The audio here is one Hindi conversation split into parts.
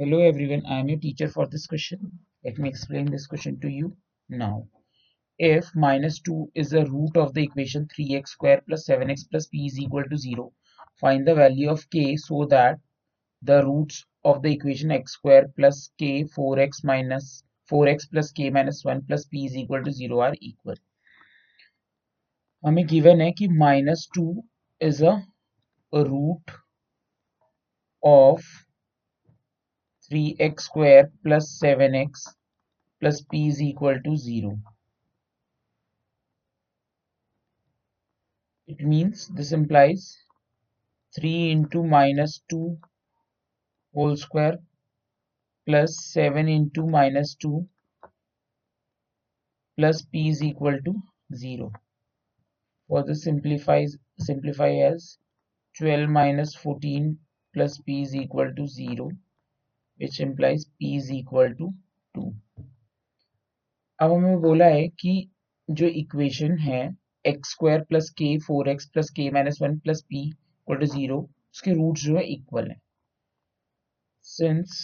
Hello everyone, I am a teacher for this question. Let me explain this question to you now. If minus 2 is the root of the equation 3x square plus 7x plus p is equal to 0, find the value of k so that the roots of the equation x square plus k 4x minus 4x plus k minus 1 plus p is equal to 0 are equal. हमें given है कि minus 2 is a, a root of 3x square plus 7x plus p is equal to 0. It means this implies 3 into minus 2 whole square plus 7 into minus 2 plus p is equal to 0. For this simplifies simplify as 12 minus 14 plus p is equal to 0 which implies p is equal to 2 अब हमें बोला है कि जो इक्वेशन है x square plus k four x plus k minus one plus p equal to zero उसके रूट्स जो है इक्वल है। Since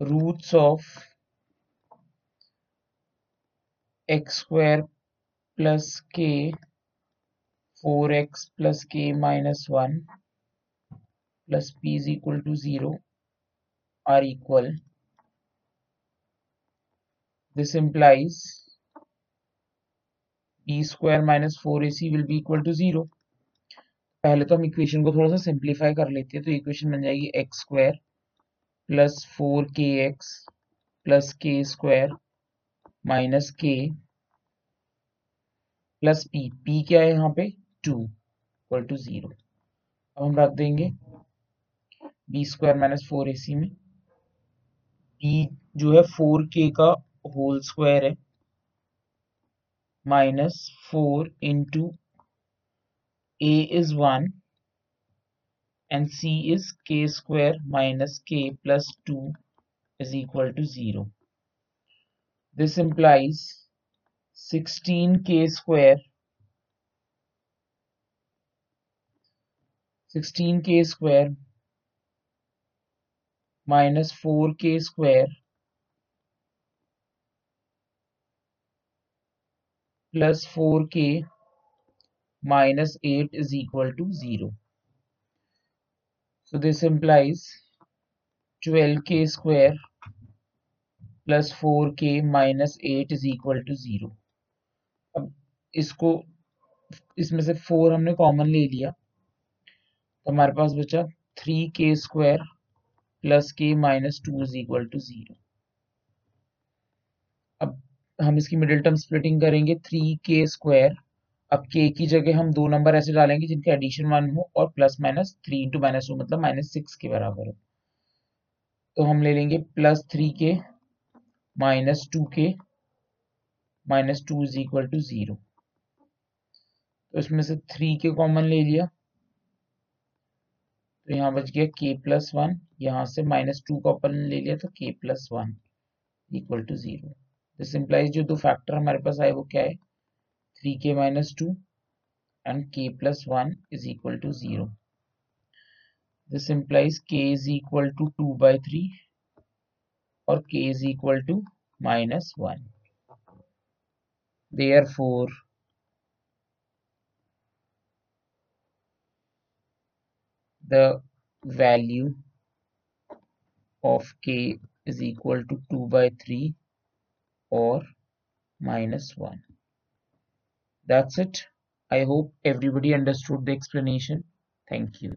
roots of x square plus k four x plus k minus one plus p is equal to 0 are equal. This implies b square minus 4ac will be equal to 0 पहले तो हम इक्वेशन को थोड़ा सा सिंप्लीफाई कर लेते हैं तो इक्वेशन बन जाएगी x square plus four k x plus k square minus k plus p p क्या है यहाँ पे? टू इक्वल टू ज़ीरो अब हम रख देंगे b square minus four a c में बी जो है फोर के का होल स्क्वायर है minus four into a is one and c is k square minus k plus two is equal to 0. This implies 16k square 16k square minus four k square plus four k minus eight is equal to zero so this implies twelve k square plus four k minus eight is equal to zero अब इसको, इसमें से फोर हमने कॉमन ले लिया। तो हमारे पास बचा three k square plus k minus two is equal to zero. अब हम इसकी मिडिल टर्म स्प्लिटिंग करेंगे थ्री के स्क्वायर। अब के की जगह हम दो नंबर ऐसे डालेंगे जिनके एडिशन वन हो और plus minus three into minus two मतलब माइनस सिक्स के बराबर हो। तो हम ले लेंगे plus three k minus two k minus two is equal to zero तो इसमें से थ्री के कॉमन ले लिया। तो यहाँ बच गया के प्लस वन यहाँ से माइनस टू का अपन ले लिया तो k plus one equal to zero this implies जो दो फैक्टर हमारे पास आए वो क्या है? Three k minus two and k plus one is equal to zero this implies k is equal to two by three और k is equal to minus one therefore the value of k is equal to 2 by 3 or minus 1. That's it. I hope everybody understood the explanation. Thank you.